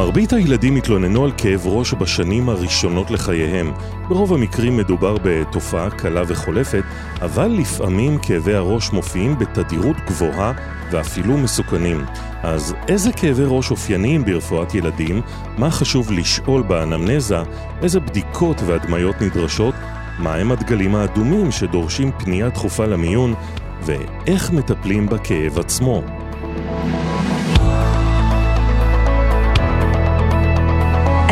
מרבית הילדים התלוננו על כאב ראש בשנים הראשונות לחייהם. ברוב המקרים מדובר בתופעה קלה וחולפת, אבל לפעמים כאבי הראש מופיעים בתדירות גבוהה ואפילו מסוכנים. אז איזה כאבי ראש אופייניים ברפואת ילדים? מה חשוב לשאול באנמנזה? איזה בדיקות והדמיות נדרשות? מהם הדגלים האדומים שדורשים פנייה דחופה למיון? ואיך מטפלים בכאב עצמו?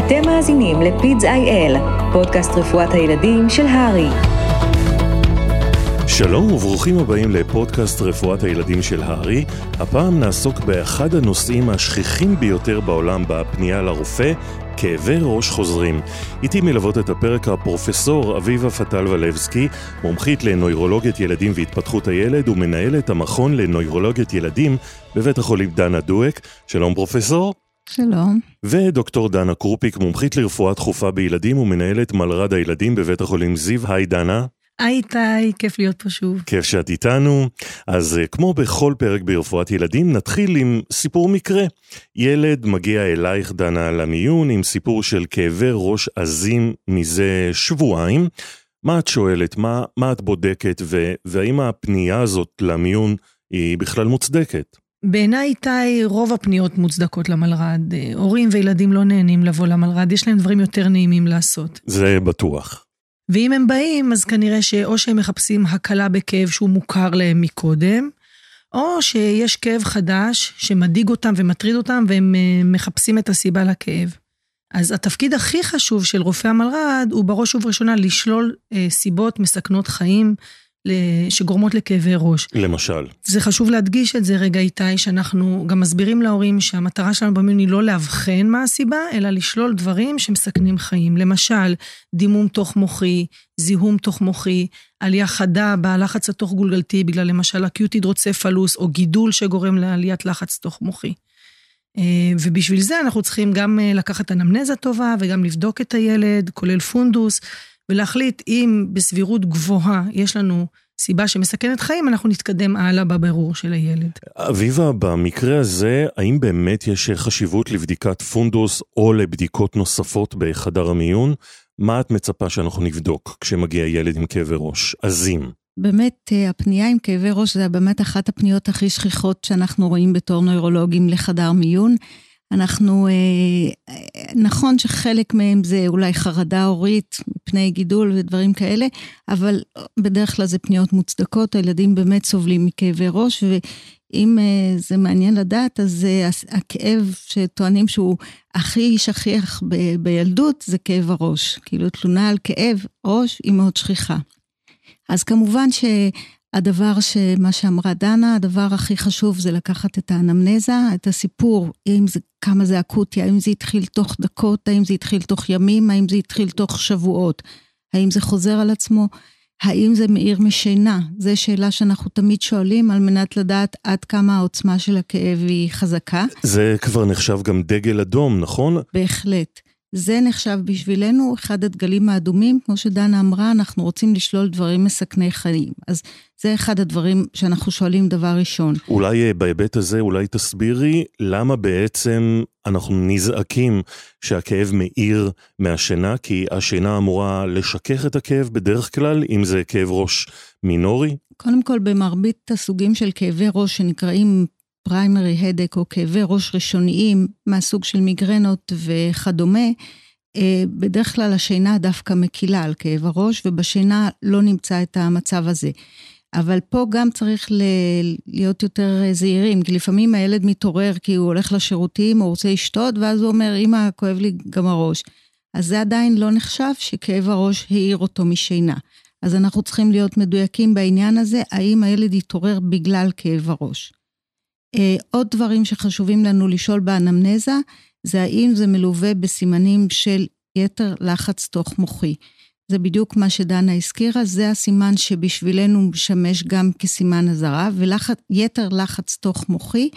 אתם מאזינים לפידס איי-אל, פודקאסט רפואת הילדים של הרי. שלום וברוכים הבאים לפודקאסט רפואת הילדים של הארי. הפעם נעסוק באחד הנושאים השכיחים ביותר בעולם בפנייה לרופא, כאבי ראש חוזרים. איתי מלוות את הפרק הפרופסור אביבה פטל ולבסקי, מומחית לנוירולוגיית ילדים והתפתחות הילד ומנהלת המכון לנוירולוגיית ילדים בבית החולים דנה דואק. שלום פרופסור. שלום. ודוקטור דנה קרופיק, מומחית לרפואה דחופה בילדים ומנהלת מלר"ד הילדים בבית החולים זיו. היי דנה. היי איתי, כיף להיות פה שוב. כיף שאת איתנו. אז אה, כמו בכל פרק ברפואת ילדים, נתחיל עם סיפור מקרה. ילד מגיע אלייך, דנה, למיון עם סיפור של כאבי ראש עזים מזה שבועיים. מה את שואלת? מה, מה את בודקת? ו, והאם הפנייה הזאת למיון היא בכלל מוצדקת? בעיניי איתי, רוב הפניות מוצדקות למלר"ד. אה, הורים וילדים לא נהנים לבוא למלר"ד, יש להם דברים יותר נעימים לעשות. זה בטוח. ואם הם באים, אז כנראה שאו שהם מחפשים הקלה בכאב שהוא מוכר להם מקודם, או שיש כאב חדש שמדאיג אותם ומטריד אותם, והם אה, מחפשים את הסיבה לכאב. אז התפקיד הכי חשוב של רופא המלר"ד הוא בראש ובראשונה לשלול אה, סיבות מסכנות חיים שגורמות לכאבי ראש. למשל. זה חשוב להדגיש את זה רגע, איתי, שאנחנו גם מסבירים להורים שהמטרה שלנו במיון היא לא לאבחן מה הסיבה, אלא לשלול דברים שמסכנים חיים. למשל, דימום תוך מוחי, זיהום תוך מוחי, עלייה חדה בלחץ התוך גולגלתי בגלל למשל אקיוט הידרוצפלוס, או גידול שגורם לעליית לחץ תוך מוחי. אה, ובשביל זה אנחנו צריכים גם אה, לקחת אנמנזה טובה וגם לבדוק את הילד, כולל פונדוס, ולהחליט אם בסבירות גבוהה יש לנו סיבה שמסכנת חיים, אנחנו נתקדם הלאה בבירור של הילד. אביבה, במקרה הזה, האם באמת יש חשיבות לבדיקת פונדוס או לבדיקות נוספות בחדר המיון? מה את מצפה שאנחנו נבדוק כשמגיע ילד עם כאבי ראש עזים? באמת, אה, הפנייה עם כאבי ראש זה באמת אחת הפניות הכי שכיחות שאנחנו רואים בתור נוירולוגים לחדר מיון. אנחנו, אה, נכון שחלק מהם זה אולי חרדה הורית מפני גידול ודברים כאלה, אבל בדרך כלל זה פניות מוצדקות, הילדים באמת סובלים מכאבי ראש, ואם אה, זה מעניין לדעת, אז אה, הכאב שטוענים שהוא הכי שכיח ב- בילדות זה כאב הראש. כאילו תלונה על כאב ראש היא מאוד שכיחה. אז כמובן ש... הדבר שמה שאמרה דנה, הדבר הכי חשוב זה לקחת את האנמנזה, את הסיפור, האם זה, כמה זה אקוטי, האם זה התחיל תוך דקות, האם זה התחיל תוך ימים, האם זה התחיל תוך שבועות, האם זה חוזר על עצמו, האם זה מאיר משינה? זו שאלה שאנחנו תמיד שואלים על מנת לדעת עד כמה העוצמה של הכאב היא חזקה. זה כבר נחשב גם דגל אדום, נכון? בהחלט. זה נחשב בשבילנו אחד הדגלים האדומים, כמו שדנה אמרה, אנחנו רוצים לשלול דברים מסכני חיים. אז זה אחד הדברים שאנחנו שואלים דבר ראשון. אולי אה, בהיבט הזה, אולי תסבירי למה בעצם אנחנו נזעקים שהכאב מאיר מהשינה, כי השינה אמורה לשכך את הכאב בדרך כלל, אם זה כאב ראש מינורי? קודם כל, במרבית הסוגים של כאבי ראש שנקראים פריימרי הדק או כאבי ראש ראשוניים מהסוג של מיגרנות וכדומה, אה, בדרך כלל השינה דווקא מקילה על כאב הראש, ובשינה לא נמצא את המצב הזה. אבל פה גם צריך ל- להיות יותר זהירים, כי לפעמים הילד מתעורר כי הוא הולך לשירותים, הוא רוצה לשתות, ואז הוא אומר, אמא, כואב לי גם הראש. אז זה עדיין לא נחשב שכאב הראש העיר אותו משינה. אז אנחנו צריכים להיות מדויקים בעניין הזה, האם הילד יתעורר בגלל כאב הראש. אה, עוד דברים שחשובים לנו לשאול באנמנזה, זה האם זה מלווה בסימנים של יתר לחץ תוך מוחי. זה בדיוק מה שדנה הזכירה, זה הסימן שבשבילנו משמש גם כסימן אזהרה, ויתר לחץ תוך מוחי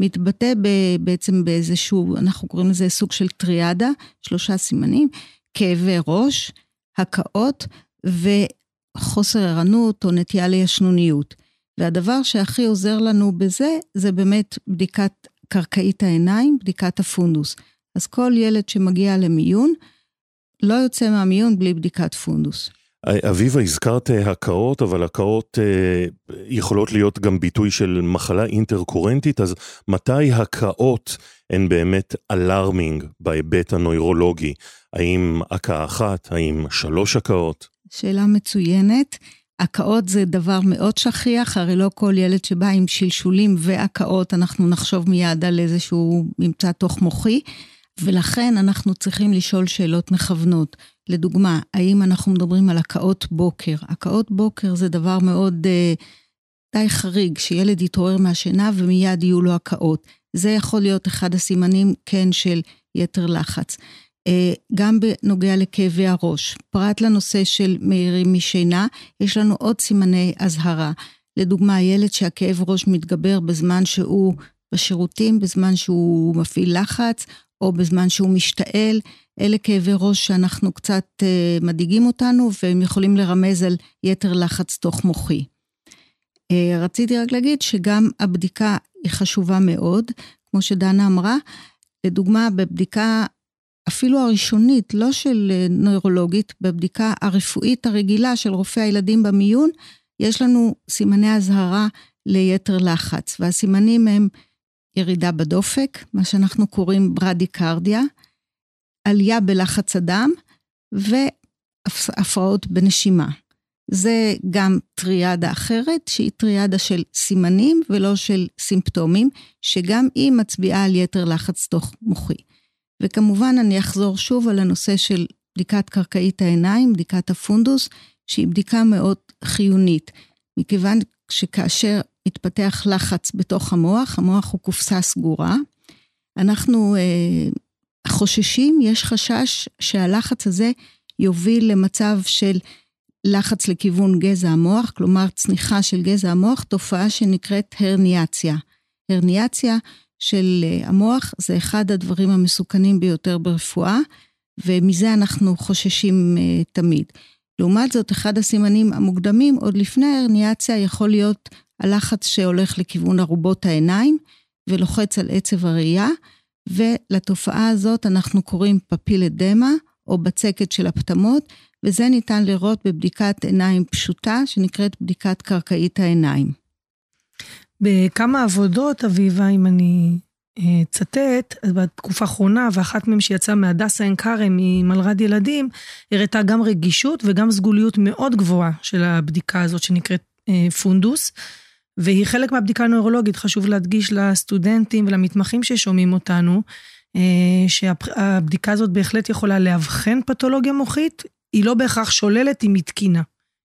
מתבטא בעצם באיזשהו, אנחנו קוראים לזה סוג של טריאדה, שלושה סימנים, כאבי ראש, הקאות וחוסר ערנות או נטייה לישנוניות. והדבר שהכי עוזר לנו בזה, זה באמת בדיקת קרקעית העיניים, בדיקת הפונדוס. אז כל ילד שמגיע למיון, לא יוצא מהמיון בלי בדיקת פונדוס. אביבה, הזכרת הקאות, אבל הקאות אה, יכולות להיות גם ביטוי של מחלה אינטרקורנטית, אז מתי הקאות הן באמת אלארמינג בהיבט הנוירולוגי? האם הקאה אחת? האם שלוש הקאות? שאלה מצוינת. הקאות זה דבר מאוד שכיח, הרי לא כל ילד שבא עם שלשולים והקאות, אנחנו נחשוב מיד על איזשהו ממצא תוך מוחי, ולכן אנחנו צריכים לשאול שאלות מכוונות. לדוגמה, האם אנחנו מדברים על הקאות בוקר? הקאות בוקר זה דבר מאוד אה, די חריג, שילד יתעורר מהשינה ומיד יהיו לו הקאות. זה יכול להיות אחד הסימנים, כן, של יתר לחץ. אה, גם בנוגע לכאבי הראש. פרט לנושא של מהירים משינה, יש לנו עוד סימני אזהרה. לדוגמה, ילד שהכאב ראש מתגבר בזמן שהוא בשירותים, בזמן שהוא מפעיל לחץ, או בזמן שהוא משתעל, אלה כאבי ראש שאנחנו קצת אה, מדאיגים אותנו, והם יכולים לרמז על יתר לחץ תוך מוחי. אה, רציתי רק להגיד שגם הבדיקה היא חשובה מאוד, כמו שדנה אמרה. לדוגמה, בבדיקה אפילו הראשונית, לא של אה, נוירולוגית, בבדיקה הרפואית הרגילה של רופא הילדים במיון, יש לנו סימני אזהרה ליתר לחץ, והסימנים הם ירידה בדופק, מה שאנחנו קוראים ברדיקרדיה, עלייה בלחץ הדם והפרעות בנשימה. זה גם טריאדה אחרת, שהיא טריאדה של סימנים ולא של סימפטומים, שגם היא מצביעה על יתר לחץ תוך מוחי. וכמובן, אני אחזור שוב על הנושא של בדיקת קרקעית העיניים, בדיקת הפונדוס, שהיא בדיקה מאוד חיונית, מכיוון שכאשר מתפתח לחץ בתוך המוח, המוח הוא קופסה סגורה, אנחנו אה, חוששים, יש חשש שהלחץ הזה יוביל למצב של לחץ לכיוון גזע המוח, כלומר צניחה של גזע המוח, תופעה שנקראת הרניאציה. הרניאציה של אה, המוח זה אחד הדברים המסוכנים ביותר ברפואה, ומזה אנחנו חוששים uh, תמיד. לעומת זאת, אחד הסימנים המוקדמים, עוד לפני ההרניאציה, יכול להיות הלחץ שהולך לכיוון ארובות העיניים ולוחץ על עצב הראייה, ולתופעה הזאת אנחנו קוראים פפילת דמה, או בצקת של הפטמות, וזה ניתן לראות בבדיקת עיניים פשוטה, שנקראת בדיקת קרקעית העיניים. בכמה עבודות, אביבה, אם אני אצטט, אז בתקופה האחרונה, ואחת מהן שיצאה מהדסה עין כרם, ממלר"ד ילדים, הראתה גם רגישות וגם סגוליות מאוד גבוהה של הבדיקה הזאת שנקראת אה, פונדוס. והיא חלק מהבדיקה הנוירולוגית, חשוב להדגיש לסטודנטים ולמתמחים ששומעים אותנו, אה, שהבדיקה הזאת בהחלט יכולה לאבחן פתולוגיה מוחית, היא לא בהכרח שוללת היא תקינה.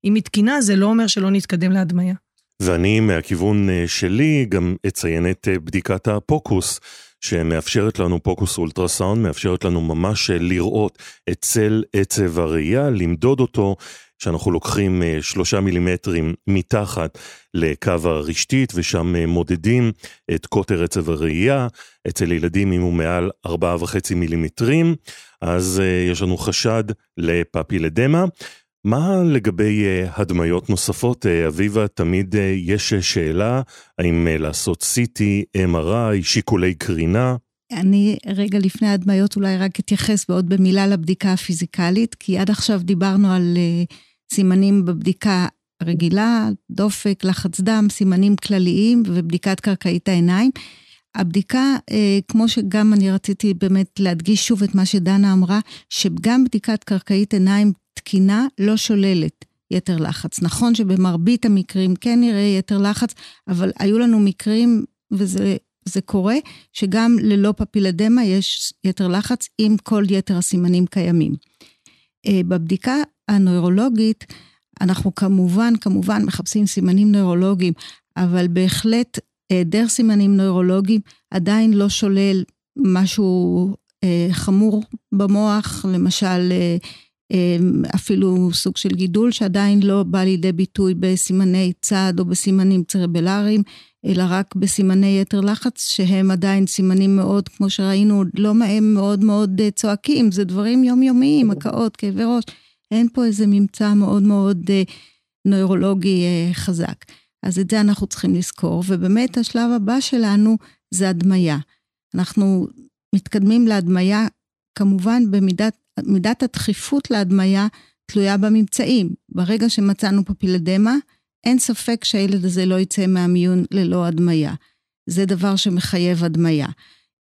אם היא תקינה זה לא אומר שלא נתקדם להדמיה. ואני מהכיוון אה, שלי גם אציין את אה, בדיקת הפוקוס, שמאפשרת לנו, פוקוס אולטרסאונד, מאפשרת לנו ממש לראות את צל עצב הראייה, למדוד אותו, שאנחנו לוקחים שלושה מילימטרים מתחת לקו הרשתית, ושם מודדים את קוטר עצב הראייה. אצל ילדים אם הוא מעל ארבעה וחצי מילימטרים, אז יש לנו חשד לפפילדמה. מה לגבי הדמיות נוספות? אביבה, תמיד יש שאלה האם לעשות CT, MRI, שיקולי קרינה? אני רגע לפני ההדמיות אולי רק אתייחס בעוד במילה לבדיקה הפיזיקלית, כי עד עכשיו דיברנו על סימנים בבדיקה רגילה, דופק, לחץ דם, סימנים כלליים ובדיקת קרקעית העיניים. הבדיקה, אה, כמו שגם אני רציתי באמת להדגיש שוב את מה שדנה אמרה, שגם בדיקת קרקעית עיניים תקינה לא שוללת יתר לחץ. נכון שבמרבית המקרים כן נראה יתר לחץ, אבל היו לנו מקרים, וזה זה קורה, שגם ללא פפילדמה יש יתר לחץ, אם כל יתר הסימנים קיימים. אה, בבדיקה הנוירולוגית, אנחנו כמובן, כמובן מחפשים סימנים נוירולוגיים, אבל בהחלט היעדר סימנים נוירולוגיים עדיין לא שולל משהו אה, חמור במוח, למשל אה, אה, אפילו סוג של גידול שעדיין לא בא לידי ביטוי בסימני צד או בסימנים צרבלריים, אלא רק בסימני יתר לחץ, שהם עדיין סימנים מאוד, כמו שראינו, לא מהם מאוד מאוד אה, צועקים, זה דברים יומיומיים, הקאות, כאבי ראש. אין פה איזה ממצא מאוד מאוד אה, נוירולוגי אה, חזק. אז את זה אנחנו צריכים לזכור, ובאמת השלב הבא שלנו זה הדמיה. אנחנו מתקדמים להדמיה, כמובן במידת הדחיפות להדמיה תלויה בממצאים. ברגע שמצאנו פפילדמה, אין ספק שהילד הזה לא יצא מהמיון ללא הדמיה. זה דבר שמחייב הדמיה.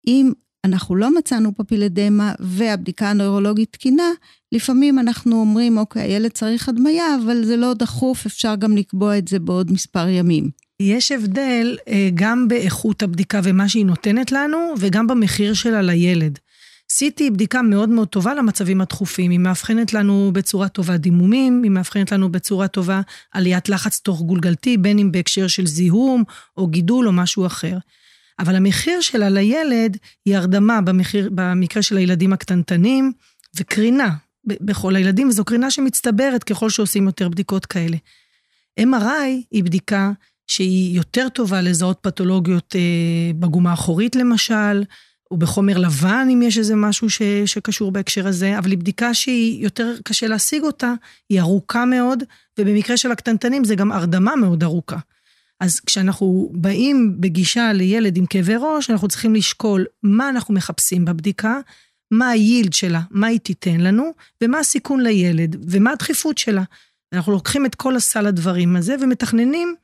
אם אנחנו לא מצאנו פפילדמה והבדיקה הנוירולוגית תקינה, לפעמים אנחנו אומרים, אוקיי, הילד צריך הדמיה, אבל זה לא דחוף, אפשר גם לקבוע את זה בעוד מספר ימים. יש הבדל אה, גם באיכות הבדיקה ומה שהיא נותנת לנו, וגם במחיר שלה לילד. CT היא בדיקה מאוד מאוד טובה למצבים הדחופים, היא מאבחנת לנו בצורה טובה דימומים, היא מאבחנת לנו בצורה טובה עליית לחץ תוך גולגלתי, בין אם בהקשר של זיהום או גידול או משהו אחר. אבל המחיר שלה לילד היא הרדמה במחיר, במקרה של הילדים הקטנטנים, וקרינה בכל הילדים, וזו קרינה שמצטברת ככל שעושים יותר בדיקות כאלה. MRI היא בדיקה שהיא יותר טובה לזהות פתולוגיות אה, בגומה האחורית למשל, או בחומר לבן, אם יש איזה משהו ש, שקשור בהקשר הזה, אבל היא בדיקה שהיא יותר קשה להשיג אותה, היא ארוכה מאוד, ובמקרה של הקטנטנים זה גם הרדמה מאוד ארוכה. אז כשאנחנו באים בגישה לילד עם כאבי ראש, אנחנו צריכים לשקול מה אנחנו מחפשים בבדיקה, מה היילד שלה, מה היא תיתן לנו, ומה הסיכון לילד, ומה הדחיפות שלה. אנחנו לוקחים את כל הסל הדברים הזה ומתכננים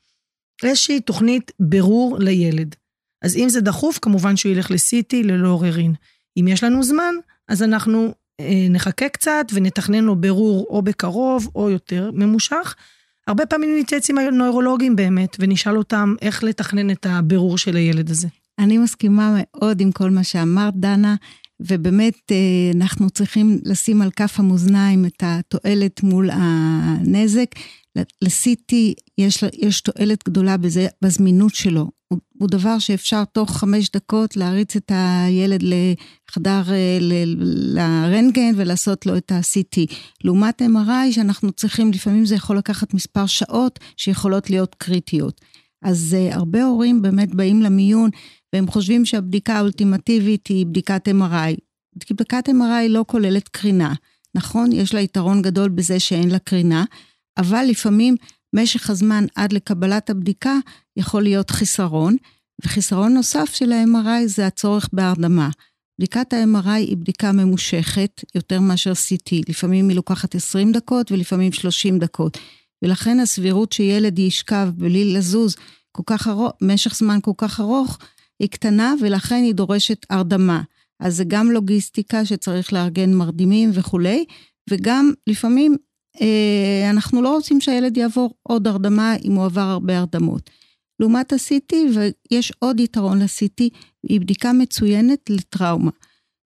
איזושהי תוכנית בירור לילד. אז אם זה דחוף, כמובן שהוא ילך ל-CT ללא עוררין. אם יש לנו זמן, אז אנחנו אה, נחכה קצת ונתכנן לו בירור או בקרוב או יותר ממושך. הרבה פעמים נתייעץ עם הנוירולוגים באמת, ונשאל אותם איך לתכנן את הבירור של הילד הזה. אני מסכימה מאוד עם כל מה שאמרת, דנה, ובאמת אה, אנחנו צריכים לשים על כף המאזניים את התועלת מול הנזק. ל-CT יש, יש תועלת גדולה בזה, בזמינות שלו. הוא, הוא דבר שאפשר תוך חמש דקות להריץ את הילד לחדר, אה, לרנטגן ולעשות לו את ה-CT. לעומת MRI שאנחנו צריכים, לפעמים זה יכול לקחת מספר שעות שיכולות להיות קריטיות. אז uh, הרבה הורים באמת באים למיון והם חושבים שהבדיקה האולטימטיבית היא בדיקת MRI. בדיקת MRI לא כוללת קרינה. נכון, יש לה יתרון גדול בזה שאין לה קרינה, אבל לפעמים משך הזמן עד לקבלת הבדיקה יכול להיות חיסרון, וחיסרון נוסף של ה-MRI זה הצורך בהרדמה. בדיקת ה-MRI היא בדיקה ממושכת יותר מאשר CT, לפעמים היא לוקחת 20 דקות ולפעמים 30 דקות, ולכן הסבירות שילד ישכב בלי לזוז כל כך ארוך, משך זמן כל כך ארוך, היא קטנה ולכן היא דורשת הרדמה. אז זה גם לוגיסטיקה שצריך לארגן מרדימים וכולי, וגם לפעמים אנחנו לא רוצים שהילד יעבור עוד הרדמה אם הוא עבר הרבה הרדמות. לעומת ה-CT, ויש עוד יתרון ל-CT, היא בדיקה מצוינת לטראומה.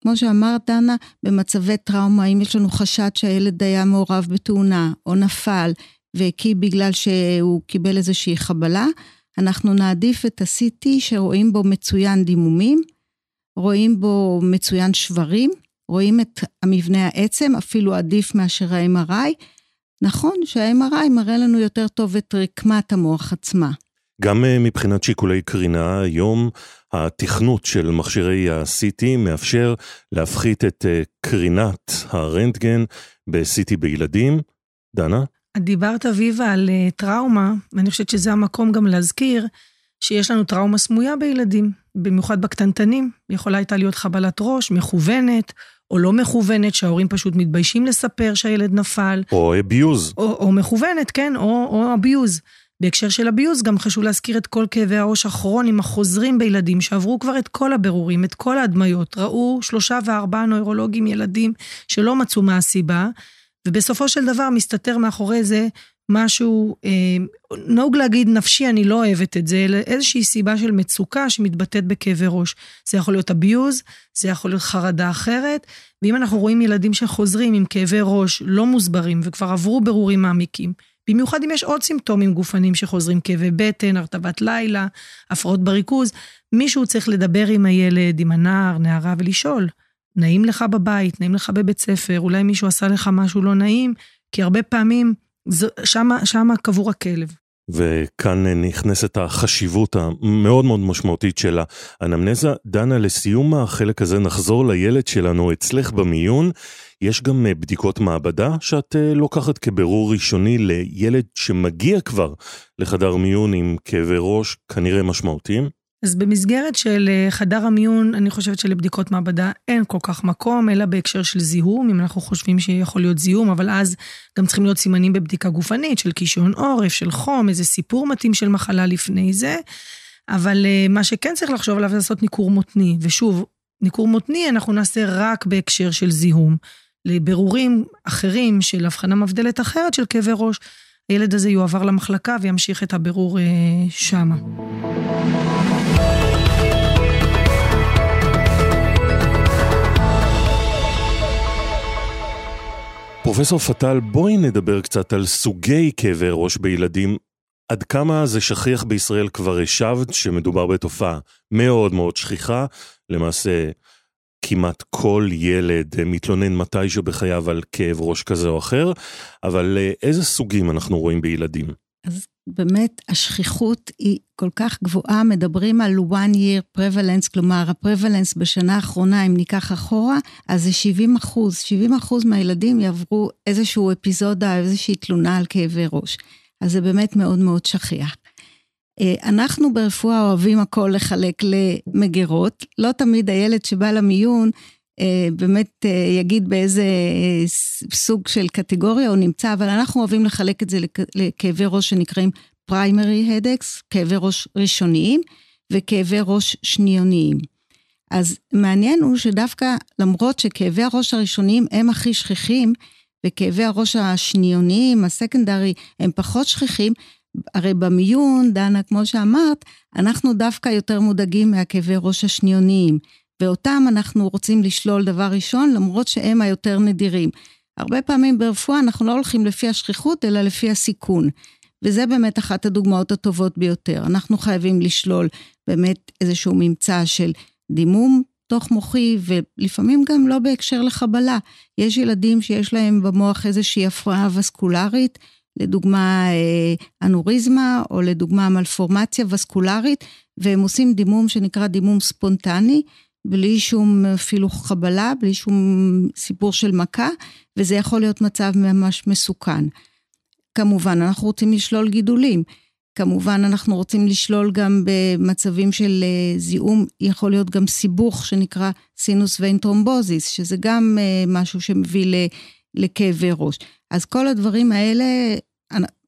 כמו שאמרת, דנה, במצבי טראומה, אם יש לנו חשד שהילד היה מעורב בתאונה או נפל והקיא בגלל שהוא קיבל איזושהי חבלה, אנחנו נעדיף את ה-CT שרואים בו מצוין דימומים, רואים בו מצוין שברים, רואים את המבנה העצם, אפילו עדיף מאשר ה-MRI, נכון שה-MRI מראה לנו יותר טוב את רקמת המוח עצמה. גם אה, מבחינת שיקולי קרינה, היום התכנות של מכשירי ה-CT מאפשר להפחית את אה, קרינת הרנטגן ב-CT בילדים. דנה? דיברת, אביבה, על אה, טראומה, ואני חושבת שזה המקום גם להזכיר שיש לנו טראומה סמויה בילדים, במיוחד בקטנטנים. יכולה הייתה להיות חבלת ראש, מכוונת, או לא מכוונת, שההורים פשוט מתביישים לספר שהילד נפל. או אביוז. או, או מכוונת, כן, או, או אביוז. בהקשר של אביוז, גם חשוב להזכיר את כל כאבי הראש הכרוניים החוזרים בילדים שעברו כבר את כל הבירורים, את כל ההדמיות, ראו שלושה וארבעה נוירולוגים ילדים שלא מצאו מה הסיבה, ובסופו של דבר מסתתר מאחורי זה משהו, אה, נהוג להגיד נפשי, אני לא אוהבת את זה, אלא איזושהי סיבה של מצוקה שמתבטאת בכאבי ראש. זה יכול להיות abuse, זה יכול להיות חרדה אחרת, ואם אנחנו רואים ילדים שחוזרים עם כאבי ראש לא מוסברים וכבר עברו ברורים מעמיקים, במיוחד אם יש עוד סימפטומים גופניים שחוזרים, כאבי בטן, הרטבת לילה, הפרעות בריכוז, מישהו צריך לדבר עם הילד, עם הנער, נערה, ולשאול, נעים לך בבית, נעים לך בבית ספר, אולי מישהו עשה לך משהו לא נעים, כי הרבה פעמים שמה קבור הכלב. וכאן נכנסת החשיבות המאוד מאוד משמעותית של האנמנזה. דנה, לסיום החלק הזה נחזור לילד שלנו אצלך במיון. יש גם בדיקות מעבדה שאת לוקחת כבירור ראשוני לילד שמגיע כבר לחדר מיון עם כאבי ראש כנראה משמעותיים? אז במסגרת של אה, חדר המיון, אני חושבת שלבדיקות מעבדה אין כל כך מקום, אלא בהקשר של זיהום, אם אנחנו חושבים שיכול להיות זיהום, אבל אז גם צריכים להיות סימנים בבדיקה גופנית, של קישון עורף, של חום, איזה סיפור מתאים של מחלה לפני זה. אבל אה, מה שכן צריך לחשוב עליו זה לעשות ניכור מותני. ושוב, ניכור מותני אנחנו נעשה רק בהקשר של זיהום. לבירורים אחרים של הבחנה מבדלת אחרת של כאבי ראש, הילד הזה יועבר למחלקה וימשיך את הבירור אה, שמה. פרופסור פטל, בואי נדבר קצת על סוגי כאבי ראש בילדים. עד כמה זה שכיח בישראל כבר השבת שמדובר בתופעה מאוד מאוד שכיחה. למעשה, כמעט כל ילד מתלונן מתישהו בחייו על כאב ראש כזה או אחר, אבל אה, איזה סוגים אנחנו רואים בילדים? אז באמת השכיחות היא כל כך גבוהה, מדברים על one year prevalence, כלומר הפרבלנס בשנה האחרונה, אם ניקח אחורה, אז זה 70 אחוז, 70 אחוז מהילדים יעברו איזשהו אפיזודה, איזושהי תלונה על כאבי ראש. אז זה באמת מאוד מאוד שכיח. אה, אנחנו ברפואה אוהבים הכל לחלק למגירות, לא תמיד הילד שבא למיון באמת אה, יגיד באיזה סוג של קטגוריה הוא נמצא, אבל אנחנו אוהבים לחלק את זה לכאבי ראש שנקראים פריימרי הדקס, כאבי ראש ראשוניים וכאבי ראש שניוניים. אז מעניין הוא שדווקא למרות שכאבי הראש הראשוניים הם הכי שכיחים, וכאבי הראש השניוניים, הסקנדרי, הם פחות שכיחים, הרי במיון, דנה, כמו שאמרת, אנחנו דווקא יותר מודאגים מהכאבי ראש השניוניים, ואותם אנחנו רוצים לשלול דבר ראשון, למרות שהם היותר נדירים. הרבה פעמים ברפואה אנחנו לא הולכים לפי השכיחות, אלא לפי הסיכון. וזה באמת אחת הדוגמאות הטובות ביותר. אנחנו חייבים לשלול באמת איזשהו ממצא של דימום תוך מוחי, ולפעמים גם לא בהקשר לחבלה. יש ילדים שיש להם במוח איזושהי הפרעה וסקולרית, לדוגמה אה, אנוריזמה, או לדוגמה מלפורמציה וסקולרית, והם עושים דימום שנקרא דימום ספונטני, בלי שום אפילו חבלה, בלי שום סיפור של מכה, וזה יכול להיות מצב ממש מסוכן. כמובן, אנחנו רוצים לשלול גידולים. כמובן, אנחנו רוצים לשלול גם במצבים של אה, זיהום, יכול להיות גם סיבוך שנקרא סינוס ואין טרומבוזיס, שזה גם אה, משהו שמביא לכאבי ראש. אז כל הדברים האלה,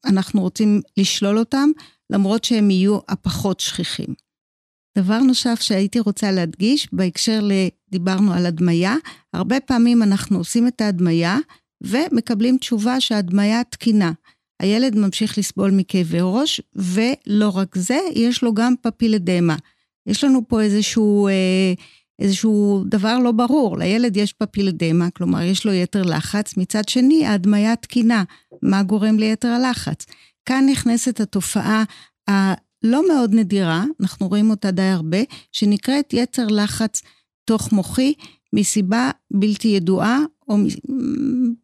אנחנו רוצים לשלול אותם, למרות שהם יהיו הפחות שכיחים. דבר נוסף שהייתי רוצה להדגיש, בהקשר ל... דיברנו על הדמיה, הרבה פעמים אנחנו עושים את ההדמיה ומקבלים תשובה שההדמיה תקינה. הילד ממשיך לסבול מכאבי ראש, ולא רק זה, יש לו גם פפילאדמה. יש לנו פה איזשהו, אה, איזשהו דבר לא ברור, לילד יש פפילדמה, כלומר יש לו יתר לחץ, מצד שני ההדמיה תקינה, מה גורם ליתר הלחץ? כאן נכנסת התופעה הלא מאוד נדירה, אנחנו רואים אותה די הרבה, שנקראת יתר לחץ תוך מוחי מסיבה בלתי ידועה או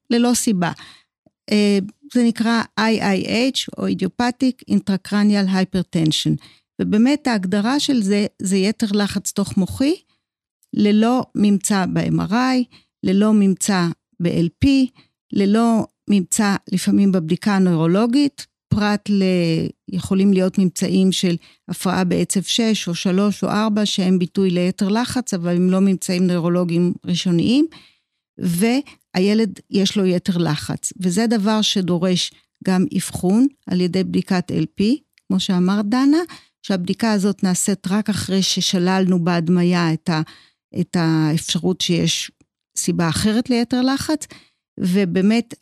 ללא סיבה. אה, זה נקרא IIH או Idiopathic Intracranial Hypertension. ובאמת ההגדרה של זה, זה יתר לחץ תוך מוחי, ללא ממצא ב-MRI, ללא ממצא ב-LP, ללא ממצא לפעמים בבדיקה הנוירולוגית, פרט ל... יכולים להיות ממצאים של הפרעה בעצב 6 או 3 או 4 שהם ביטוי ליתר לחץ, אבל הם לא ממצאים נוירולוגיים ראשוניים, והילד יש לו יתר לחץ. וזה דבר שדורש גם אבחון על ידי בדיקת LP, כמו שאמרת דנה, שהבדיקה הזאת נעשית רק אחרי ששללנו בהדמיה את, ה, את האפשרות שיש סיבה אחרת ליתר לחץ, ובאמת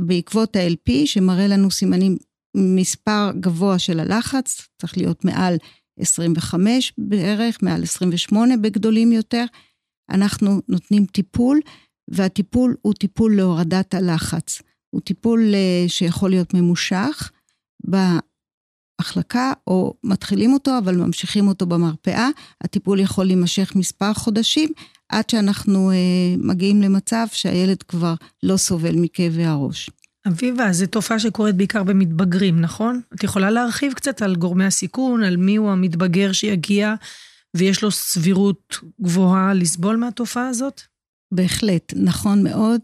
בעקבות ה-LP, שמראה לנו סימנים, מספר גבוה של הלחץ, צריך להיות מעל 25 בערך, מעל 28 בגדולים יותר, אנחנו נותנים טיפול, והטיפול הוא טיפול להורדת הלחץ. הוא טיפול אה, שיכול להיות ממושך בהחלקה, או מתחילים אותו, אבל ממשיכים אותו במרפאה. הטיפול יכול להימשך מספר חודשים, עד שאנחנו אה, מגיעים למצב שהילד כבר לא סובל מכאבי הראש. אביבה, זו תופעה שקורית בעיקר במתבגרים, נכון? את יכולה להרחיב קצת על גורמי הסיכון, על מי הוא המתבגר שיגיע ויש לו סבירות גבוהה לסבול מהתופעה הזאת? בהחלט, נכון מאוד.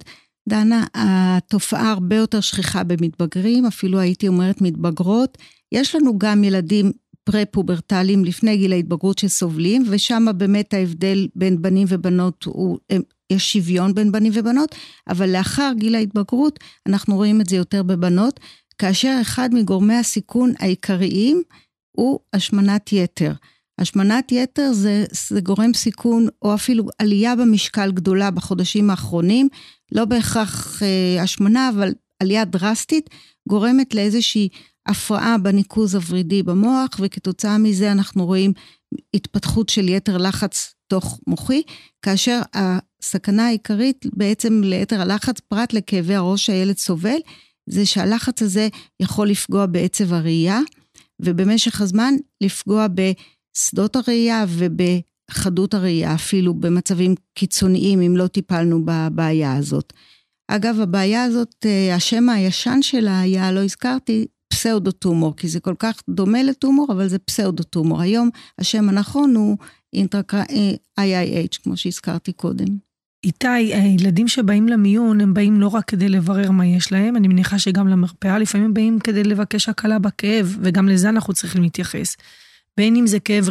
דנה, התופעה הרבה יותר שכיחה במתבגרים, אפילו הייתי אומרת מתבגרות. יש לנו גם ילדים פרה-פוברטליים לפני גיל ההתבגרות שסובלים, ושם באמת ההבדל בין בנים ובנות הוא, יש שוויון בין בנים ובנות, אבל לאחר גיל ההתבגרות אנחנו רואים את זה יותר בבנות, כאשר אחד מגורמי הסיכון העיקריים הוא השמנת יתר. השמנת יתר זה, זה גורם סיכון, או אפילו עלייה במשקל גדולה בחודשים האחרונים, לא בהכרח אה, השמנה, אבל עלייה דרסטית, גורמת לאיזושהי הפרעה בניקוז הוורידי במוח, וכתוצאה מזה אנחנו רואים התפתחות של יתר לחץ תוך מוחי, כאשר הסכנה העיקרית בעצם ליתר הלחץ, פרט לכאבי הראש שהילד סובל, זה שהלחץ הזה יכול לפגוע בעצב הראייה, ובמשך הזמן לפגוע בשדות הראייה ובחדות הראייה, אפילו במצבים קיצוניים, אם לא טיפלנו בבעיה הזאת. אגב, הבעיה הזאת, אה, השם הישן שלה היה, לא הזכרתי, פסאודו-טומור, כי זה כל כך דומה לטומור, אבל זה פסאודו-טומור. היום השם הנכון הוא אינטרקר... IIH, כמו שהזכרתי קודם. איתי, הילדים שבאים למיון, הם באים לא רק כדי לברר מה יש להם, אני מניחה שגם למרפאה, לפעמים הם באים כדי לבקש הקלה בכאב, וגם לזה אנחנו צריכים להתייחס. בין אם זה כאב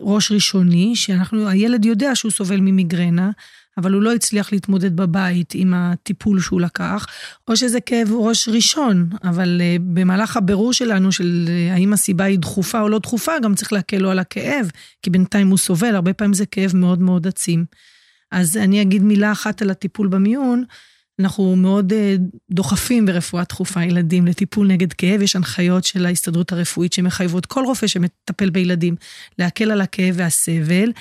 ראש ראשוני, שאנחנו, הילד יודע שהוא סובל ממיגרנה, אבל הוא לא הצליח להתמודד בבית עם הטיפול שהוא לקח, או שזה כאב ראש ראשון, אבל uh, במהלך הבירור שלנו של uh, האם הסיבה היא דחופה או לא דחופה, גם צריך להקל לו על הכאב, כי בינתיים הוא סובל, הרבה פעמים זה כאב מאוד מאוד עצים. אז אני אגיד מילה אחת על הטיפול במיון. אנחנו מאוד uh, דוחפים ברפואה דחופה ילדים לטיפול נגד כאב. יש הנחיות של ההסתדרות הרפואית שמחייבות כל רופא שמטפל בילדים להקל על הכאב והסבל.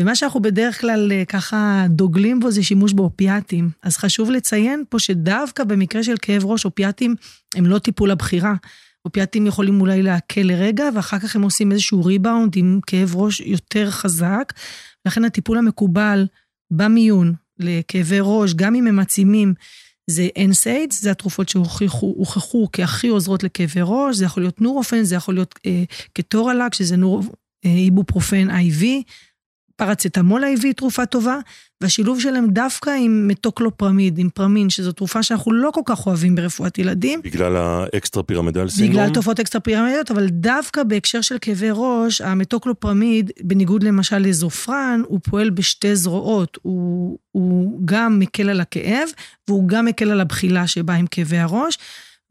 ומה שאנחנו בדרך כלל אה, ככה דוגלים בו זה שימוש באופיאטים. אז חשוב לציין פה שדווקא במקרה של כאב ראש, אופיאטים הם לא טיפול הבחירה. אופיאטים יכולים אולי להקל לרגע, ואחר כך הם עושים איזשהו ריבאונד עם כאב ראש יותר חזק. לכן הטיפול המקובל במיון לכאבי ראש, גם אם הם מעצימים, זה NSAIDs, זה התרופות שהוכחו כהכי עוזרות לכאבי ראש, זה יכול להיות נורופן, זה יכול להיות אה, קטורלק, שזה נור, אה, איבופרופן IV, פרצטמול IV תרופה טובה, והשילוב שלהם דווקא עם מתוקלופרמיד, עם פרמין, שזו תרופה שאנחנו לא כל כך אוהבים ברפואת ילדים. בגלל ה extrapyramidal syndrome? בגלל תופעות אקסטרה פירמידליות, אבל דווקא בהקשר של כאבי ראש, המתוקלופרמיד, בניגוד למשל לזופרן, הוא פועל בשתי זרועות. הוא, הוא גם מקל על הכאב, והוא גם מקל על הבחילה שבאה עם כאבי הראש.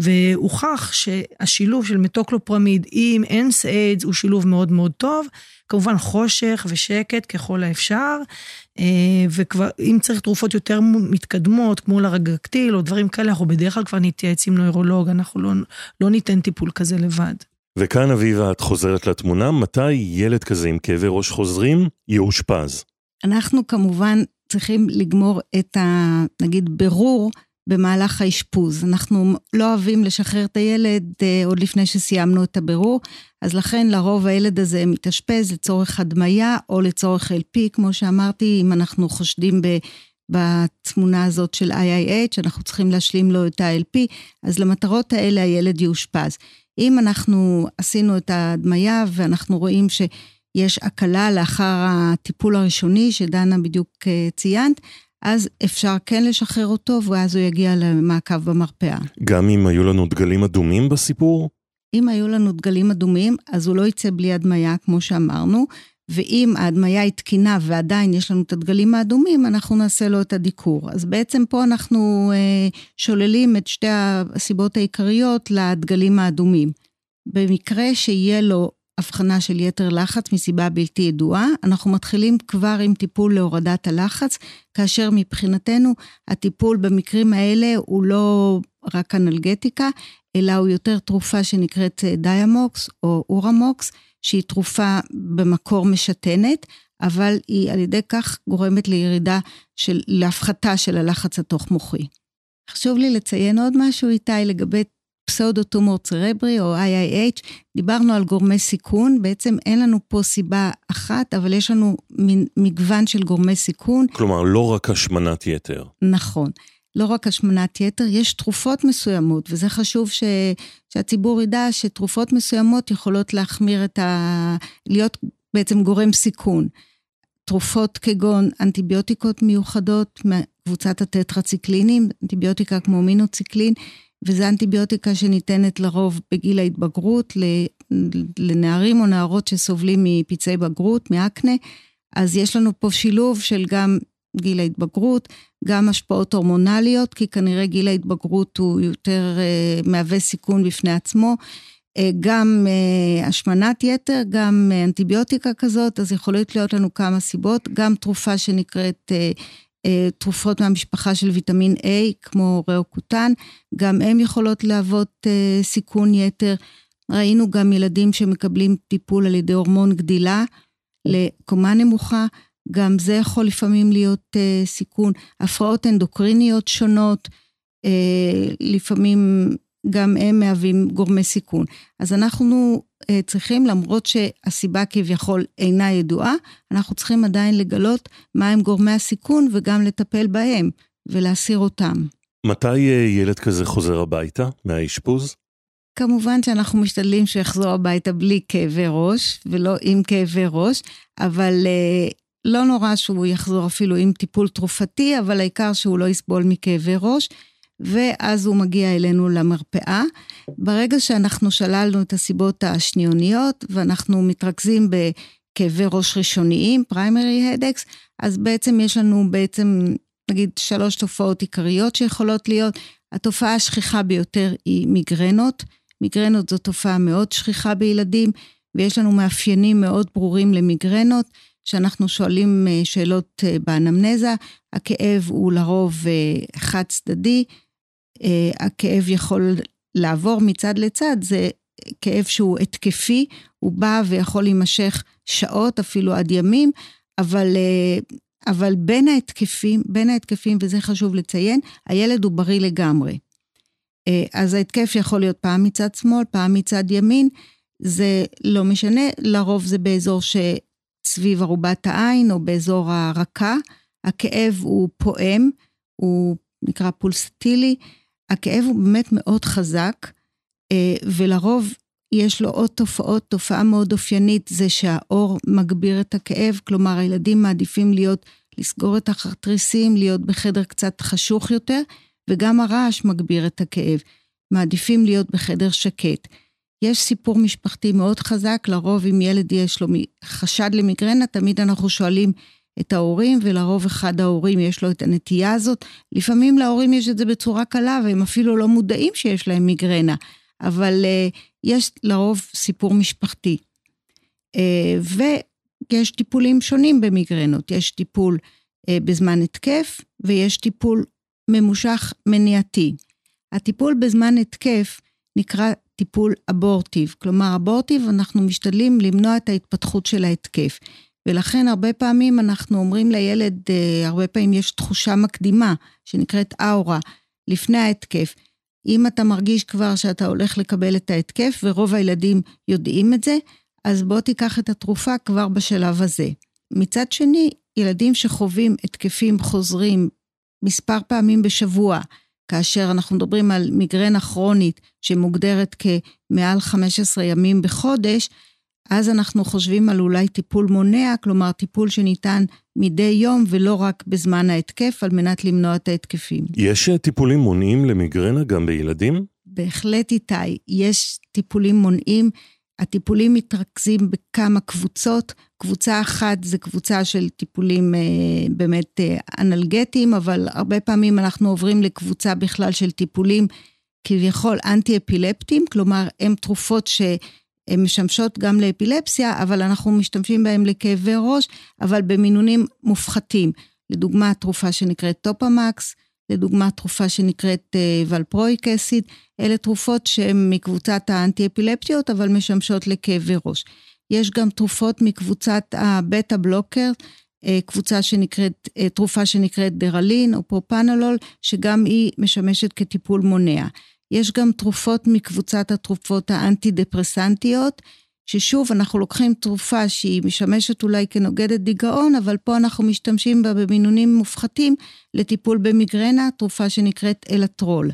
והוכח שהשילוב של מתוקלופרמיד עם NSAIDs הוא שילוב מאוד מאוד טוב. כמובן חושך ושקט ככל האפשר, אה, וכבר אם צריך תרופות יותר מתקדמות, כמו לרגקטיל או דברים כאלה, אנחנו בדרך כלל כבר נתייעץ עם נוירולוג, אנחנו לא, לא ניתן טיפול כזה לבד. וכאן אביבה, את חוזרת לתמונה, מתי ילד כזה עם כאבי ראש חוזרים יאושפז? אנחנו כמובן צריכים לגמור את ה... נגיד ברור במהלך האשפוז. אנחנו לא אוהבים לשחרר את הילד אה, עוד לפני שסיימנו את הבירור, אז לכן לרוב הילד הזה מתאשפז לצורך הדמיה או לצורך LP, כמו שאמרתי, אם אנחנו חושדים ב... בתמונה הזאת של IIH, אנחנו צריכים להשלים לו את ה-LP, אז למטרות האלה הילד יאושפז. אם אנחנו עשינו את ההדמיה ואנחנו רואים שיש הקלה לאחר הטיפול הראשוני, שדנה בדיוק אה, ציינת, אז אפשר כן לשחרר אותו, ואז הוא יגיע למעקב במרפאה. גם אם היו לנו דגלים אדומים בסיפור? אם היו לנו דגלים אדומים, אז הוא לא יצא בלי הדמיה, כמו שאמרנו, ואם ההדמיה היא תקינה ועדיין יש לנו את הדגלים האדומים, אנחנו נעשה לו את הדיקור. אז בעצם פה אנחנו אה, שוללים את שתי הסיבות העיקריות לדגלים האדומים. במקרה שיהיה לו הבחנה של יתר לחץ מסיבה בלתי ידועה, אנחנו מתחילים כבר עם טיפול להורדת הלחץ, כאשר מבחינתנו הטיפול במקרים האלה הוא לא רק אנלגטיקה, אלא הוא יותר תרופה שנקראת דיאמוקס או אורמוקס, שהיא תרופה במקור משתנת, אבל היא על ידי כך גורמת לירידה של, להפחתה של הלחץ התוך-מוחי. חשוב לי לציין עוד משהו, איתי, לגבי פסאודו-טומור צרברי או IIH, דיברנו על גורמי סיכון, בעצם אין לנו פה סיבה אחת, אבל יש לנו מגוון של גורמי סיכון. כלומר, לא רק השמנת יתר. נכון. לא רק השמנת יתר, יש תרופות מסוימות, וזה חשוב ש, שהציבור ידע שתרופות מסוימות יכולות להחמיר את ה... להיות בעצם גורם סיכון. תרופות כגון אנטיביוטיקות מיוחדות, קבוצת הטטרציקלינים, אנטיביוטיקה כמו מינוציקלין, וזו אנטיביוטיקה שניתנת לרוב בגיל ההתבגרות לנערים או נערות שסובלים מפצעי בגרות, מאקנה. אז יש לנו פה שילוב של גם גיל ההתבגרות, גם השפעות הורמונליות, כי כנראה גיל ההתבגרות הוא יותר uh, מהווה סיכון בפני עצמו, uh, גם uh, השמנת יתר, גם uh, אנטיביוטיקה כזאת, אז יכולות להיות לנו כמה סיבות, גם תרופה שנקראת uh, תרופות מהמשפחה של ויטמין A, כמו ראוקוטן, גם הן יכולות להוות uh, סיכון יתר. ראינו גם ילדים שמקבלים טיפול על ידי הורמון גדילה לקומה נמוכה, גם זה יכול לפעמים להיות uh, סיכון. הפרעות אנדוקריניות שונות, לפעמים גם הם מהווים גורמי סיכון. אז אנחנו uh, צריכים, למרות שהסיבה כביכול אינה ידועה, אנחנו צריכים עדיין לגלות מהם גורמי הסיכון וגם לטפל בהם ולהסיר אותם. מתי ילד כזה חוזר הביתה מהאשפוז? כמובן שאנחנו משתדלים שיחזור הביתה בלי כאבי ראש, ולא עם כאבי ראש, אבל לא נורא שהוא יחזור אפילו עם טיפול תרופתי, אבל העיקר שהוא לא יסבול מכאבי ראש, ואז הוא מגיע אלינו למרפאה. ברגע שאנחנו שללנו את הסיבות השניוניות, ואנחנו מתרכזים בכאבי ראש ראשוניים, פריימרי הדקס, אז בעצם יש לנו בעצם, נגיד, שלוש תופעות עיקריות שיכולות להיות. התופעה השכיחה ביותר היא מיגרנות. מיגרנות זו תופעה מאוד שכיחה בילדים, ויש לנו מאפיינים מאוד ברורים למיגרנות. שאנחנו שואלים אה, שאלות אה, באנמנזה, הכאב הוא לרוב אה, חד צדדי, הכאב יכול לעבור מצד לצד, זה כאב שהוא התקפי, הוא בא ויכול להימשך שעות, אפילו עד ימים, אבל, אבל בין ההתקפים, בין ההתקפים, וזה חשוב לציין, הילד הוא בריא לגמרי. אז ההתקף יכול להיות פעם מצד שמאל, פעם מצד ימין, זה לא משנה, לרוב זה באזור ש... סביב ערובת העין או באזור הרקה. הכאב הוא פועם, הוא נקרא פולסטילי. הכאב הוא באמת מאוד חזק, אה, ולרוב יש לו עוד תופעות, תופעה מאוד אופיינית זה שהאור מגביר את הכאב, כלומר הילדים מעדיפים להיות, לסגור את החתריסים, להיות בחדר קצת חשוך יותר, וגם הרעש מגביר את הכאב. מעדיפים להיות בחדר שקט. יש סיפור משפחתי מאוד חזק, לרוב אם ילד יש לו חשד למיגרנה, תמיד אנחנו שואלים את ההורים, ולרוב אחד ההורים יש לו את הנטייה הזאת. לפעמים להורים יש את זה בצורה קלה, והם אפילו לא מודעים שיש להם מיגרנה, אבל uh, יש לרוב סיפור משפחתי. Uh, ויש טיפולים שונים במיגרנות, יש טיפול uh, בזמן התקף, ויש טיפול ממושך מניעתי. הטיפול בזמן התקף נקרא טיפול אבורטיב. כלומר, אבורטיב, אנחנו משתדלים למנוע את ההתפתחות של ההתקף. ולכן הרבה פעמים אנחנו אומרים לילד, אה, הרבה פעמים יש תחושה מקדימה, שנקראת אאורה, לפני ההתקף. אם אתה מרגיש כבר שאתה הולך לקבל את ההתקף, ורוב הילדים יודעים את זה, אז בוא תיקח את התרופה כבר בשלב הזה. מצד שני, ילדים שחווים התקפים חוזרים מספר פעמים בשבוע, כאשר אנחנו מדברים על מיגרנה כרונית שמוגדרת כמעל 15 ימים בחודש, אז אנחנו חושבים על אולי טיפול מונע, כלומר טיפול שניתן מדי יום ולא רק בזמן ההתקף, על מנת למנוע את ההתקפים. יש טיפולים מונעים למיגרנה גם בילדים? בהחלט איתי, יש טיפולים מונעים. הטיפולים מתרכזים בכמה קבוצות. קבוצה אחת זה קבוצה של טיפולים אה, באמת אה, אנלגטיים, אבל הרבה פעמים אנחנו עוברים לקבוצה בכלל של טיפולים כביכול אנטי-אפילפטיים, כלומר, הן תרופות שהן משמשות גם לאפילפסיה, אבל אנחנו משתמשים בהן לכאבי ראש, אבל במינונים מופחתים. לדוגמה, תרופה שנקראת טופמקס, לדוגמה תרופה שנקראת אה, ולפרויק אסיד, אלה תרופות שהן מקבוצת האנטי-אפילפטיות, אבל משמשות לכאבי ראש. יש גם תרופות מקבוצת הבטה בלוקר, אה, קבוצה שנקראת, אה, תרופה שנקראת דרלין או פרופנלול, שגם היא משמשת כטיפול מונע. יש גם תרופות מקבוצת התרופות האנטי-דפרסנטיות, ששוב, אנחנו לוקחים תרופה שהיא משמשת אולי כנוגדת דיכאון, אבל פה אנחנו משתמשים בה במינונים מופחתים לטיפול במיגרנה, תרופה שנקראת אלטרול.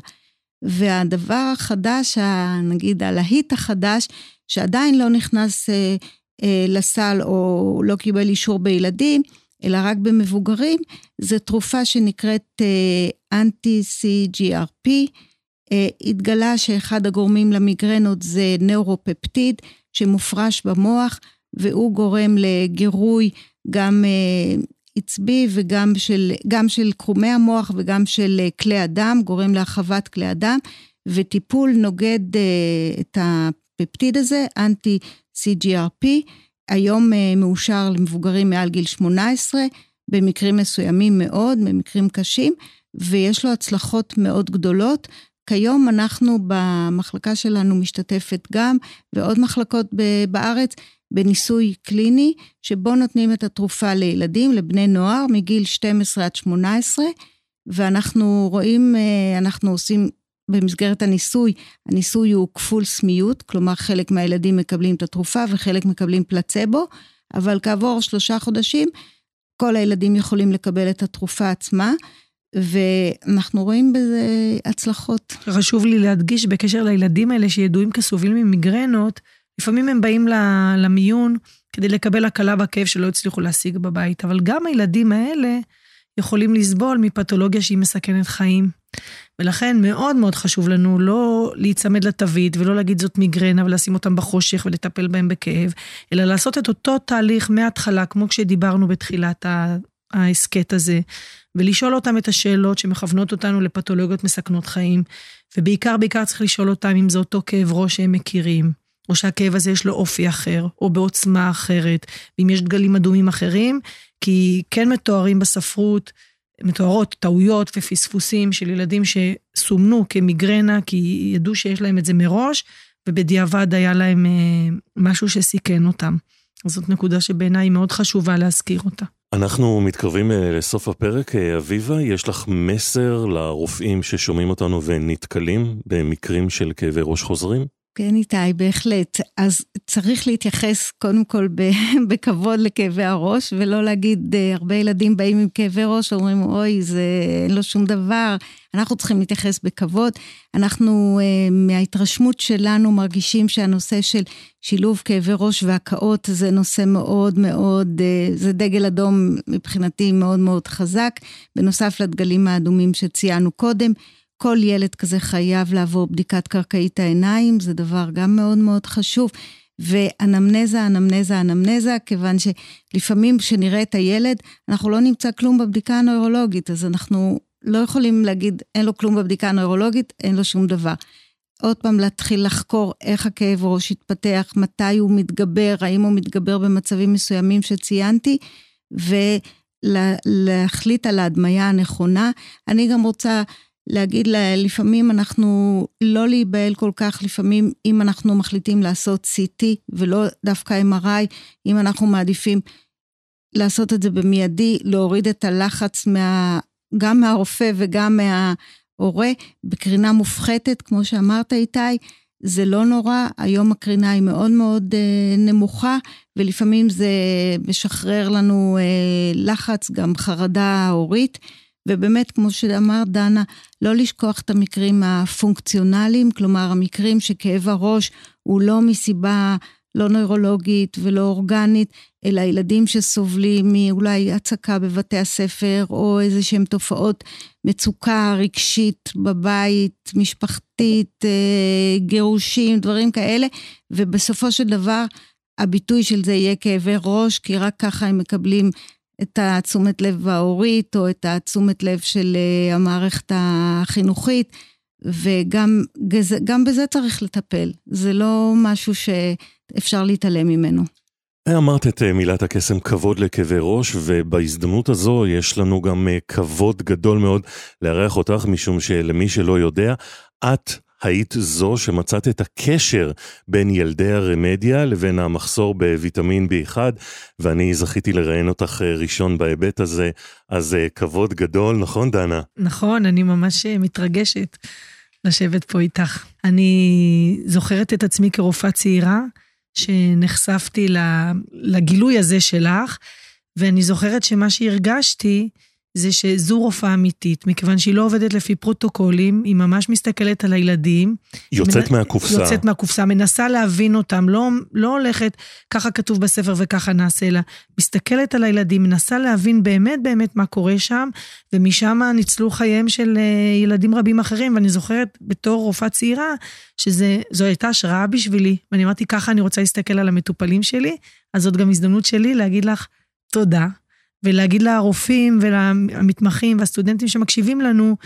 והדבר החדש, נגיד הלהיט החדש, שעדיין לא נכנס אה, אה, לסל או לא קיבל אישור בילדים, אלא רק במבוגרים, זה תרופה שנקראת אה, אנטי-CGRP, התגלה שאחד הגורמים למיגרנות זה נאורופפטיד שמופרש במוח, והוא גורם לגירוי גם עצבי וגם של, של קרומי המוח וגם של כלי הדם, גורם להרחבת כלי הדם, וטיפול נוגד את הפפטיד הזה, אנטי CGRP, היום מאושר למבוגרים מעל גיל 18, במקרים מסוימים מאוד, במקרים קשים, ויש לו הצלחות מאוד גדולות. כיום אנחנו במחלקה שלנו משתתפת גם, ועוד מחלקות בארץ, בניסוי קליני, שבו נותנים את התרופה לילדים, לבני נוער, מגיל 12 עד 18, ואנחנו רואים, אה, אנחנו עושים במסגרת הניסוי, הניסוי הוא כפול סמיות, כלומר חלק מהילדים מקבלים את התרופה וחלק מקבלים פלצבו, אבל כעבור שלושה חודשים כל הילדים יכולים לקבל את התרופה עצמה, ואנחנו רואים בזה הצלחות. חשוב לי להדגיש בקשר לילדים האלה שידועים כסובלים ממיגרנות, לפעמים הם באים למיון כדי לקבל הקלה בכאב שלא הצליחו להשיג בבית, אבל גם הילדים האלה יכולים לסבול מפתולוגיה שהיא מסכנת חיים. ולכן מאוד מאוד חשוב לנו לא להיצמד לתווית ולא להגיד זאת מיגרנה ולשים אותם בחושך ולטפל בהם בכאב, אלא לעשות את אותו תהליך מההתחלה, כמו כשדיברנו בתחילת ההסכת הזה, ולשאול אותם את השאלות שמכוונות אותנו לפתולוגיות מסכנות חיים, ובעיקר בעיקר צריך לשאול אותם אם זה אותו כאב ראש שהם מכירים. או שהכאב הזה יש לו אופי אחר, או בעוצמה אחרת, ואם יש דגלים אדומים אחרים, כי כן מתוארים בספרות מתוארות טעויות ופספוסים של ילדים שסומנו כמיגרנה, כי ידעו שיש להם את זה מראש, ובדיעבד היה להם אה, משהו שסיכן אותם. אז זאת נקודה שבעיניי מאוד חשובה להזכיר אותה. אנחנו מתקרבים אה, לסוף הפרק. אה, אביבה, יש לך מסר לרופאים ששומעים אותנו ונתקלים במקרים של כאבי ראש חוזרים? כן, איתי, בהחלט. אז צריך להתייחס קודם כל בכבוד לכאבי הראש, ולא להגיד, אה, הרבה ילדים באים עם כאבי ראש, אומרים, אוי, זה אין לו שום דבר. אנחנו צריכים להתייחס בכבוד. אנחנו, אה, מההתרשמות שלנו, מרגישים שהנושא של שילוב כאבי ראש והקאות זה נושא מאוד מאוד, אה, זה דגל אדום מבחינתי מאוד מאוד חזק, בנוסף לדגלים האדומים שציינו קודם. כל ילד כזה חייב לעבור בדיקת קרקעית העיניים, זה דבר גם מאוד מאוד חשוב. ואנמנזה, אנמנזה, אנמנזה, כיוון שלפעמים כשנראה את הילד, אנחנו לא נמצא כלום בבדיקה הנוירולוגית, אז אנחנו לא יכולים להגיד, אין לו כלום בבדיקה הנוירולוגית, אין לו שום דבר. עוד פעם להתחיל לחקור איך הכאב ראש התפתח, מתי הוא מתגבר, האם הוא מתגבר במצבים מסוימים שציינתי, ולהחליט על ההדמיה הנכונה. אני גם רוצה להגיד לה, לפעמים אנחנו לא להיבהל כל כך, לפעמים אם אנחנו מחליטים לעשות CT ולא דווקא MRI, אם אנחנו מעדיפים לעשות את זה במיידי, להוריד את הלחץ מה, גם מהרופא וגם מההורה, בקרינה מופחתת, כמו שאמרת איתי, זה לא נורא, היום הקרינה היא מאוד מאוד אה, נמוכה, ולפעמים זה משחרר לנו אה, לחץ, גם חרדה הורית. ובאמת, כמו שאמרת, דנה, לא לשכוח את המקרים הפונקציונליים, כלומר, המקרים שכאב הראש הוא לא מסיבה לא נוירולוגית ולא אורגנית, אלא ילדים שסובלים מאולי הצקה בבתי הספר, או איזה שהם תופעות מצוקה רגשית בבית, משפחתית, אה, גירושים, דברים כאלה, ובסופו של דבר, הביטוי של זה יהיה כאבי ראש, כי רק ככה הם מקבלים את התשומת לב ההורית או את התשומת לב של אה, המערכת החינוכית, וגם גם בזה צריך לטפל. זה לא משהו שאפשר להתעלם ממנו. אמרת את אה, מילת הקסם כבוד לכאבי ראש, ובהזדמנות הזו יש לנו גם אה, כבוד גדול מאוד לארח אותך, משום שלמי שלא יודע, את היית זו שמצאת את הקשר בין ילדי הרמדיה לבין המחסור בוויטמין B1, ואני זכיתי לראיין אותך אה, ראשון בהיבט הזה, אז אה, כבוד גדול, נכון דנה? נכון, אני ממש אה, מתרגשת לשבת פה איתך. אני זוכרת את עצמי כרופאה צעירה, שנחשפתי לגילוי הזה שלך, ואני זוכרת שמה שהרגשתי, זה שזו רופאה אמיתית, מכיוון שהיא לא עובדת לפי פרוטוקולים, היא ממש מסתכלת על הילדים. יוצאת מנ... מהקופסה. יוצאת מהקופסה, מנסה להבין אותם, לא, לא הולכת, ככה כתוב בספר וככה נעשה, אלא מסתכלת על הילדים, מנסה להבין באמת באמת מה קורה שם, ומשם ניצלו חייהם של אה, ילדים רבים אחרים, ואני זוכרת בתור רופאה צעירה, שזו הייתה השראה בשבילי, ואני אמרתי, ככה אני רוצה להסתכל על המטופלים שלי, אז זאת גם הזדמנות שלי להגיד לך תודה, ולהגיד לרופאים ולמתמחים והסטודנטים שמקשיבים לנו,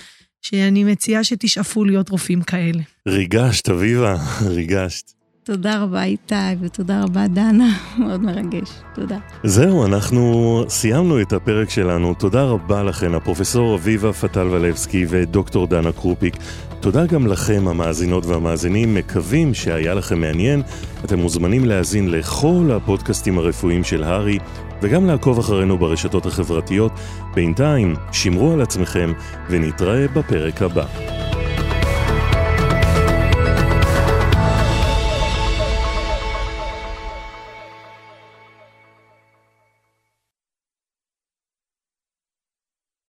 שאני מציעה שתשאפו להיות רופאים כאלה. ריגשת, אביבה, ריגשת. תודה רבה איתי, ותודה רבה דנה, מאוד מרגש, תודה. זהו, אנחנו סיימנו את הפרק שלנו. תודה רבה לכן, הפרופסור אביבה פטל ולבסקי ודוקטור דנה קרופיק. תודה גם לכם, המאזינות והמאזינים, מקווים שהיה לכם מעניין. אתם מוזמנים להאזין לכל הפודקאסטים הרפואיים של הארי, וגם לעקוב אחרינו ברשתות החברתיות. בינתיים, שמרו על עצמכם, ונתראה בפרק הבא.